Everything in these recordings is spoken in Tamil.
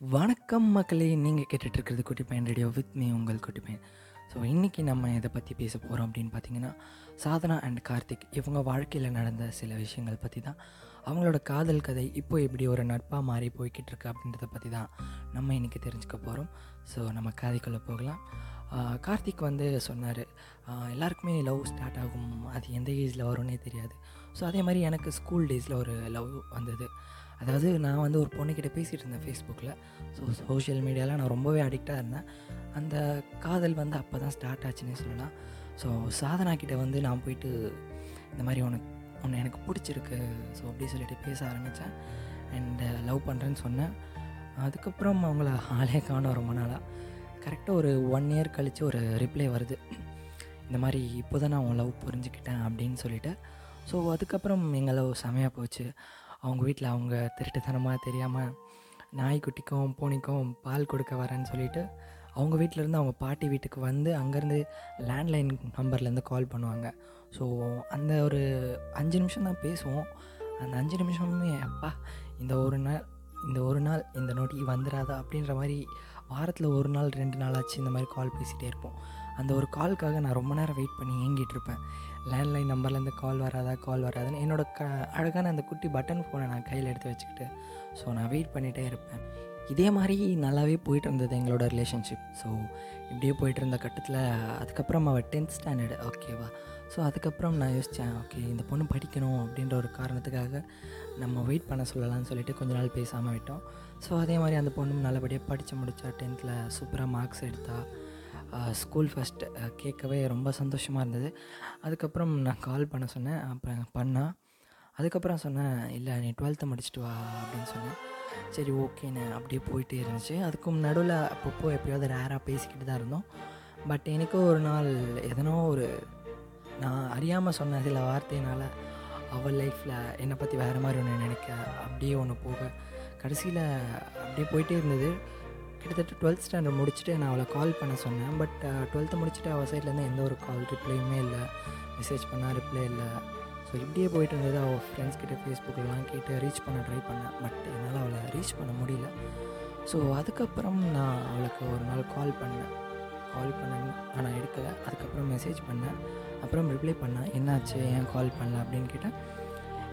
வணக்கம் மக்களே நீங்கள் கேட்டுட்ருக்கிறது குட்டி பையன் ரேடியோ வித் மீ உங்கள் குட்டி பையன் ஸோ இன்றைக்கி நம்ம இதை பற்றி பேச போகிறோம் அப்படின்னு பார்த்தீங்கன்னா சாதனா அண்ட் கார்த்திக் இவங்க வாழ்க்கையில் நடந்த சில விஷயங்கள் பற்றி தான். அவங்களோட காதல் கதை இப்போ எப்படி ஒரு நட்பாக மாறி போய்கிட்டு இருக்கு அப்படின்றத பற்றி தான் நம்ம இன்றைக்கி தெரிஞ்சுக்க போகிறோம் ஸோ நம்ம கதைக்குள்ளே போகலாம். கார்த்திக் வந்து சொன்னார் எல்லாருக்குமே லவ் ஸ்டார்ட் ஆகும். அது எந்த ஏஜில் வரும்னே தெரியாது. ஸோ அதே மாதிரி எனக்கு ஸ்கூல் டேஸில் ஒரு லவ் வந்தது. அதாவது நான் வந்து ஒரு பொண்ணுக்கிட்ட பேசிகிட்டு இருந்தேன் ஃபேஸ்புக்கில் ஸோ சோஷியல் மீடியாவில் நான் ரொம்பவே அடிக்டாக இருந்தேன். அந்த காதல் வந்து அப்போ தான் ஸ்டார்ட் ஆச்சுன்னே சொல்லலாம். ஸோ சாதனாக்கிட்ட வந்து நான் போயிட்டு இந்த மாதிரி உனக்கு உன்னை எனக்கு பிடிச்சிருக்கு. ஸோ அப்படி சொல்லிட்டு பேச ஆரம்பித்தேன் அண்ட் லவ் பண்ணுறேன்னு சொன்னேன். அதுக்கப்புறம் அவங்கள ஆளே காணும் ரொம்ப நாளாக கரெக்டாக ஒரு ஒன் இயர் கழித்து ஒரு ரிப்ளை வருது. இந்த மாதிரி இப்போ தான் நான் உன் லவ் புரிஞ்சுக்கிட்டேன் அப்படின்னு சொல்லிவிட்டு ஸோ அதுக்கப்புறம் எங்களை செமையாக போச்சு. அவங்க வீட்டில் அவங்க திருட்டுத்தனமாக தெரியாமல் நாய்க்குட்டிக்கும் பூனைக்கும் பால் கொடுக்க வரேன்னு சொல்லிட்டு அவங்க வீட்டிலேருந்து அவங்க பாட்டி வீட்டுக்கு வந்து அங்கேருந்து லேண்ட்லைன் நம்பர்லேருந்து கால் பண்ணுவாங்க. ஸோ அந்த ஒரு அஞ்சு நிமிஷம் தான் பேசுவோம். அந்த அஞ்சு நிமிஷமுமே அப்பா இந்த ஒரு நாள் இந்த ஒரு நாள் இந்த நோட்டி வந்துடாதா அப்படின்ற மாதிரி வாரத்தில் ஒரு நாள் ரெண்டு நாள் ஆச்சு இந்த மாதிரி கால் பேசிகிட்டே இருப்போம். அந்த ஒரு காலுக்காக நான் ரொம்ப நேரம் வெயிட் பண்ணி ஏங்கிட்டு இருப்பேன். லேண்ட்லைன் நம்பர்லேருந்து கால் வராதா கால் வராதுன்னு என்னோட க அழகான அந்த குட்டி பட்டன் ஃபோனை நான் கையில் எடுத்து வச்சுக்கிட்டு ஸோ நான் வெயிட் பண்ணிகிட்டே இருப்பேன். இதே மாதிரி நல்லாவே போயிட்டு இருந்தது எங்களோட ரிலேஷன்ஷிப் ஸோ இப்படியே போயிட்டு இருந்த கட்டத்தில் அதுக்கப்புறம் அவள் டென்த் ஸ்டாண்டர்டு ஓகேவா ஸோ அதுக்கப்புறம் நான் யோசித்தேன் ஓகே இந்த பொண்ணு படிக்கணும் அப்படின்ற ஒரு காரணத்துக்காக நம்ம வெயிட் பண்ண சொல்லலாம்னு சொல்லிட்டு கொஞ்ச நாள் பேசாமல் விட்டோம். ஸோ அதே மாதிரி அந்த பொண்ணும் நல்லபடியாக படித்து முடித்தா டென்த்தில் சூப்பராக மார்க்ஸ் எடுத்தால் ஸ்கூல் ஃபஸ்ட்டு கேட்கவே ரொம்ப சந்தோஷமாக இருந்தது. அதுக்கப்புறம் நான் கால் பண்ண சொன்னேன். அப்புறம் பண்ணா. அதுக்கப்புறம் சொன்னேன் இல்லை நீ டுவெல்த்து முடிச்சுட்டு வா அப்படின்னு சொன்னேன். சரி ஓகேண்ணே அப்படியே போயிட்டே இருந்துச்சு. அதுக்கும் நடுவில் அப்பப்போ எப்போயாவது ரேராக பேசிக்கிட்டு தான் இருந்தோம். பட் எனக்கும் ஒரு நாள் எதனோ ஒரு நான் அறியாமல் சொன்ன சில வார்த்தையினால் அவள் லைஃப்பில் என்னை பற்றி வேறு மாதிரி ஒன்று நினைக்க அப்படியே ஒன்று போக கடைசியில் அப்படியே போயிட்டே இருந்தது. கிட்டத்தட்ட டுவெல்த் ஸ்டாண்டர்ட் முடிச்சுட்டு நான் அவளை கால் பண்ண சொன்னேன். பட் டுவெல்த்து uh, முடிச்சுட்டு அவள் சைட்லேருந்து எந்த ஒரு கால் ரிப்ளையுமே இல்லை. மெசேஜ் பண்ணால் ரிப்ளை இல்லை. ஸோ இப்படியே போயிட்டு இருந்தது. அவள் ஃப்ரெண்ட்ஸ் கிட்ட ஃபேஸ்புக்கெலாம் கேட்டு ரீச் பண்ண ட்ரை பண்ணேன். பட் என்னால் அவளை ரீச் பண்ண முடியல. ஸோ அதுக்கப்புறம் நான் அவளுக்கு ஒரு நாள் கால் பண்ணேன். கால் பண்ணேன். ஆனால் எடுக்கலை. அதுக்கப்புறம் மெசேஜ் பண்ணேன். அப்புறம் ரிப்ளை பண்ணேன் என்னாச்சு? ஏன் கால் பண்ணல? அப்படின்னு கேட்டேன்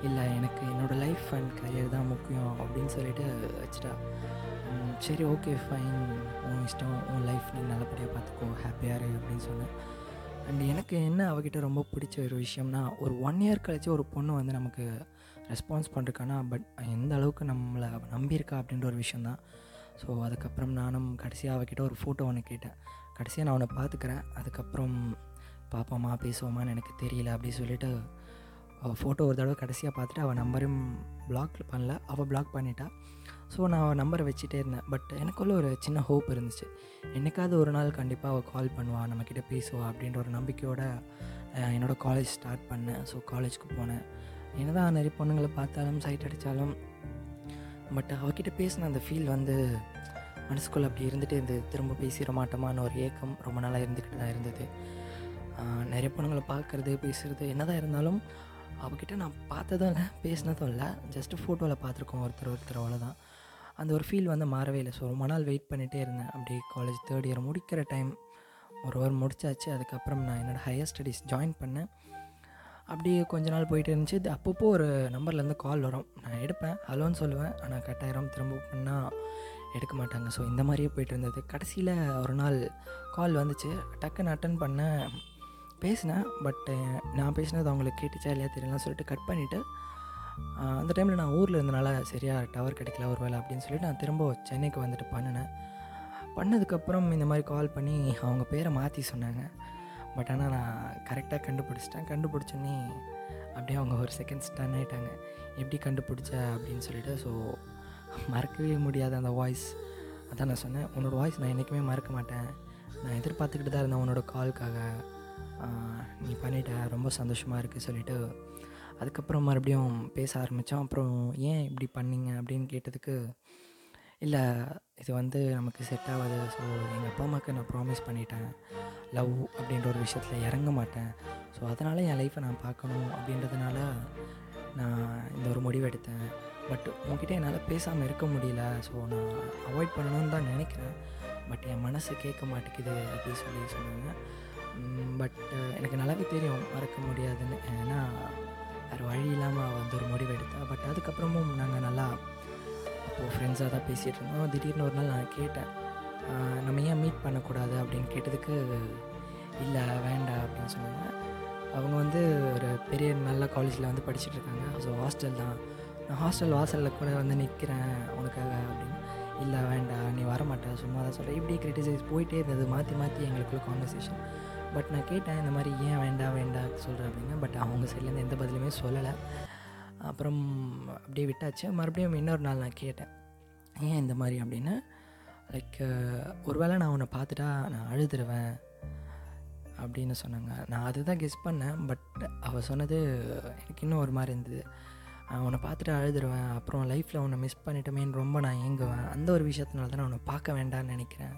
இல்லை எனக்கு என்னோடய லைஃப் அண்ட் கரியர் தான் முக்கியம். அப்படின்னு சொல்லிட்டு வச்சுட்டா. சரி ஓகே ஃபைன் உன் இஷ்டம் உன் லைஃப் நீ நல்லபடியாக பார்த்துக்கோ ஹாப்பியாக இரு அப்படின்னு சொன்னேன். அண்ட் எனக்கு என்ன அவகிட்ட ரொம்ப பிடிச்ச ஒரு விஷயம்னா ஒரு ஒன் இயர் கழிச்சு ஒரு பொண்ணு வந்து நமக்கு ரெஸ்பான்ஸ் பண்ணிருக்கானா பட் எந்த அளவுக்கு நம்மளை நம்பியிருக்கா அப்படின்ற ஒரு விஷயந்தான் ஸோ அதுக்கப்புறம் நானும் கடைசியாக அவகிட்ட ஒரு ஃபோட்டோ ஒன்று கேட்டேன். கடைசியாக நான் அவனை பார்த்துக்கிறேன் அதுக்கப்புறம் பார்ப்போமா பேசுவோமான்னு எனக்கு தெரியல அப்படின்னு சொல்லிட்டு அவள் ஃபோட்டோ ஒரு தடவை கடைசியாக பார்த்துட்டு அவள் நம்பரும் பிளாக் பண்ணல. அவள் பிளாக் பண்ணிட்டா. ஸோ நான் அவள் நம்பரை வச்சுட்டே இருந்தேன். பட் எனக்குள்ள ஒரு சின்ன ஹோப் இருந்துச்சு. என்னைக்காவது ஒரு நாள் கண்டிப்பாக அவள் கால் பண்ணுவாள் நம்மக்கிட்ட பேசுவாள் அப்படின்ற ஒரு நம்பிக்கையோட என்னோடய காலேஜ் ஸ்டார்ட் பண்ணேன். ஸோ காலேஜுக்கு போனேன். என்னதான் நிறைய பொண்ணுங்களை பார்த்தாலும் சைட் அடித்தாலும் பட் அவகிட்ட பேசின அந்த ஃபீல் வந்து மனசுக்குள்ளே அப்படி இருந்துகிட்டே இருந்தது. திரும்ப பேசிட மாட்டோமான்னு ஒரு ஏக்கம் ரொம்ப நாளாக இருந்துக்கிட்டு தான் இருந்தது. நிறைய பொண்ணுங்களை பார்க்குறது பேசுகிறது என்னதான் இருந்தாலும் அவகிட்ட நான் பார்த்ததும் இல்லை பேசினதும் இல்லை. ஜஸ்ட்டு ஃபோட்டோவில் பார்த்துருக்கோம் ஒருத்தர் ஒருத்தர் அவ்வளோதான் அந்த ஒரு ஃபீல் வந்து மாறவே இல்லை. ஸோ ரொம்ப நாள் வெயிட் பண்ணிகிட்டே இருந்தேன். அப்படியே காலேஜ் தேர்ட் இயர் முடிக்கிற டைம் ஒரு வாரம் முடிச்சாச்சு. அதுக்கப்புறம் நான் என்னோடய ஹையர் ஸ்டடீஸ் ஜாயின் பண்ணேன். அப்படியே கொஞ்ச நாள் போயிட்டு இருந்துச்சு. இது அப்பப்போ ஒரு நம்பர்லேருந்து கால் வரும். நான் எடுப்பேன். ஹலோன்னு சொல்லுவேன். ஆனால் கட்டாயிரம் திரும்ப பண்ணால் எடுக்க மாட்டாங்க. ஸோ இந்த மாதிரியே போயிட்டு இருந்தது. கடைசியில் ஒரு நாள் கால் வந்துச்சு. டக்குன்னு அட்டன் பண்ணேன். பேசினேன். பட்டு நான் பேசினது அவங்களுக்கு கேட்டுச்சா இல்லையா தெரியலாம் சொல்லிட்டு கட் பண்ணிவிட்டு அந்த டைமில் நான் ஊரில் இருந்தனால சரியாக டவர் கிடைக்கல ஒரு வேலை அப்படின்னு சொல்லிட்டு நான் திரும்ப சென்னைக்கு வந்துட்டு பண்ணினேன். பண்ணதுக்கப்புறம் இந்த மாதிரி கால் பண்ணி அவங்க பேரை மாற்றி சொன்னாங்க. பட் ஆனால் நான் கரெக்டாக கண்டுபிடிச்சிட்டேன். கண்டுபிடிச்சோன்னே அப்படியே அவங்க ஒரு செகண்ட் ஸ்டன் ஆகிட்டாங்க எப்படி கண்டுபிடிச்ச? அப்படின்னு சொல்லிட்டு ஸோ மறக்கவே முடியாத அந்த வாய்ஸ் அதான் நான் சொன்னேன் உன்னோட வாய்ஸ் நான் என்றைக்குமே மறக்க மாட்டேன். நான் எதிர்பார்த்துக்கிட்டு தான் இருந்தேன் உன்னோட காலுக்காக நீ பண்ணிட்ட ரொம்ப சந்தோஷமாக இருக்குது சொல்லிட்டு அதுக்கப்புறம் மறுபடியும் பேச ஆரம்பித்தோம். அப்புறம் ஏன் இப்படி பண்ணீங்க அப்படின்னு கேட்டதுக்கு இல்லை இது வந்து நமக்கு செட் ஆகாது. ஸோ எங்கள் அப்பா அம்மாவுக்கு நான் ப்ராமிஸ் பண்ணிட்டேன். லவ் அப்படின்ற ஒரு விஷயத்தில் இறங்க மாட்டேன். ஸோ அதனால் என் லைஃப்பை நான் பார்க்கணும். அப்படின்றதுனால நான் இந்த ஒரு முடிவு எடுத்தேன். பட் உங்ககிட்ட என்னால் பேசாமல் இருக்க முடியல. ஸோ நான் அவாய்ட் பண்ணணும்னு தான் நினைக்கிறேன். பட் என் மனசு கேட்க மாட்டேங்குது அப்படின்னு சொல்லி சொன்னாங்க. பட் எனக்கு நல்லாவே தெரியும். மறக்க முடியாதுன்னு. ஏன்னா வேறு வழி இல்லாமல் அவள் வந்து ஒரு முடிவு எடுத்தேன் பட் அதுக்கப்புறமும் நாங்கள் நல்லா அப்போது ஃப்ரெண்ட்ஸாக தான் பேசிகிட்டு இருந்தோம். திடீர்னு ஒரு நாள் நான் கேட்டேன் நம்ம ஏன் மீட் பண்ணக்கூடாது? அப்படின்னு கேட்டதுக்கு இல்லை வேண்டாம் அப்படின்னு சொன்னாங்க. அவங்க வந்து ஒரு பெரிய நல்ல காலேஜில் வந்து படிச்சுட்டு இருக்காங்க. ஸோ ஹாஸ்டல் தான். நான் ஹாஸ்டல் வாசலில் கூட வந்து நிற்கிறேன் உனக்காக அப்படின்னு. இல்லை வேண்டாம் நீ வரமாட்டேன் சும்மா தான் சொல்கிறேன் இப்படி கிரிட்டிசைஸ் போயிட்டே இருந்தது. மாற்றி மாற்றி எங்களுக்குள்ள கான்வர்சேஷன் பட் நான் கேட்டேன் இந்த மாதிரி ஏன் வேண்டாம் வேண்டாம் சொல்கிறேன் அப்படின்னு பட் அவங்க சைட்லேருந்து எந்த பதிலுமே சொல்லலை. அப்புறம் அப்படியே விட்டாச்சு. மறுபடியும் இன்னொரு நாள் நான் கேட்டேன் ஏன் இந்த மாதிரி? அப்படின்னு. லைக் ஒருவேளை நான் உன்னை பார்த்துட்டா நான் அழுதுருவேன் அப்படின்னு சொன்னாங்க. நான் அதுதான் கெஸ் பண்ணேன் பட் அவள் சொன்னது எனக்கு இன்னும் ஒரு மாதிரி இருந்தது. நான் உன்னை பார்த்துட்டு அழுதுருவேன் அப்புறம் லைஃப்பில் உன்னை மிஸ் பண்ணிட்டோமேன்னு ரொம்ப நான் ஏங்குவேன். அந்த ஒரு விஷயத்தினால தான் நான் உன்னை பார்க்க வேண்டாம்னு நினைக்கிறேன்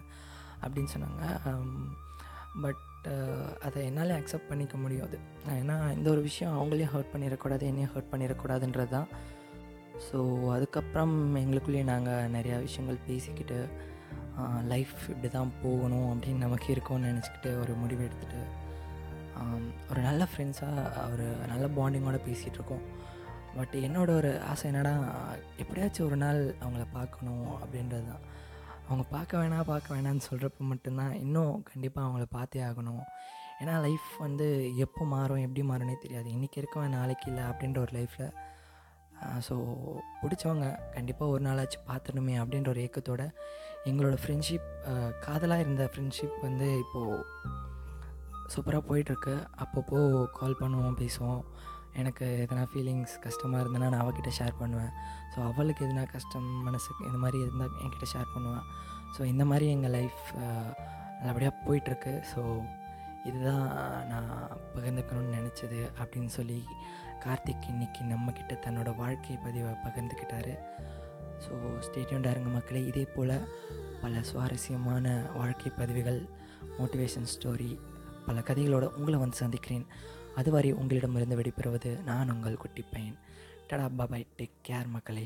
அப்படின்னு சொன்னாங்க. Um, பட் அதை என்னால் அக்செப்ட் பண்ணிக்க முடியாது. ஏன்னா இந்த ஒரு விஷயம் அவங்களையும் ஹர்ட் பண்ணிடக்கூடாது என்னையும் ஹர்ட் பண்ணிடக்கூடாதுன்றது தான். ஸோ அதுக்கப்புறம் எங்களுக்குள்ளேயே நாங்கள் நிறையா விஷயங்கள் பேசிக்கிட்டு லைஃப் இப்படி தான் போகணும் அப்படின்னு நமக்கு இருக்கோன்னு நினச்சிக்கிட்டு ஒரு முடிவு எடுத்துகிட்டு ஒரு நல்ல ஃப்ரெண்ட்ஸாக ஒரு நல்ல பாண்டிங்கோட பேசிகிட்டு இருக்கோம். பட் என்னோட ஒரு ஆசை என்னடா எப்படியாச்சும் ஒரு நாள் அவங்கள பார்க்கணும் அப்படின்றது தான். அவங்க பார்க்க வேணாம் பார்க்க வேணாம்னு சொல்கிறப்ப மட்டும்தான் இன்னும் கண்டிப்பாக அவங்கள பார்த்தே ஆகணும். ஏன்னா லைஃப் வந்து எப்போ மாறும் எப்படி மாறும்னே தெரியாது. இன்றைக்கி இருக்கவன் நாளைக்கு இல்லை அப்படின்ற ஒரு லைஃப்பில் ஸோ பிடிச்சவங்க கண்டிப்பாக ஒரு நாளாச்சும் பார்த்துடணுமே அப்படின்ற ஒரு ஏக்கத்தோட எங்களோட ஃப்ரெண்ட்ஷிப் காதலாக இருந்த ஃப்ரெண்ட்ஷிப் வந்து இப்போது சூப்பராக போயிட்டுருக்கு அப்பப்போ கால் பண்ணுவோம் பேசுவோம். எனக்கு எதனா ஃபீலிங்ஸ் கஷ்டமாக இருந்ததுன்னா நான் அவகிட்ட ஷேர் பண்ணுவேன். ஸோ அவளுக்கு எதனா கஷ்டம் மனசுக்கு இந்த மாதிரி இருந்தால் என்கிட்ட ஷேர் பண்ணுவேன் ஸோ இந்த மாதிரி எங்கள் லைஃப் நல்லபடியாக போயிட்டுருக்கு. ஸோ இதுதான் நான் பகிர்ந்துக்கணும்னு நினச்சது அப்படின்னு சொல்லி கார்த்திக் இன்னைக்கு நம்மக்கிட்ட தன்னோட வாழ்க்கை பதிவை பகிர்ந்துக்கிட்டாரு. ஸோ ஸ்டேட்யூண்டாக இருங்க மக்களே. இதே போல் பல சுவாரஸ்யமான வாழ்க்கை பதிவுகள் மோட்டிவேஷன் ஸ்டோரி பல கதைகளோடு உங்களை வந்து சந்திக்கிறேன். அதுவரை உங்களிடமிருந்து விடைபெறுவது நான் உங்கள் குட்டி பையன் டடா பாபாய் டேக் கேர் மக்களை.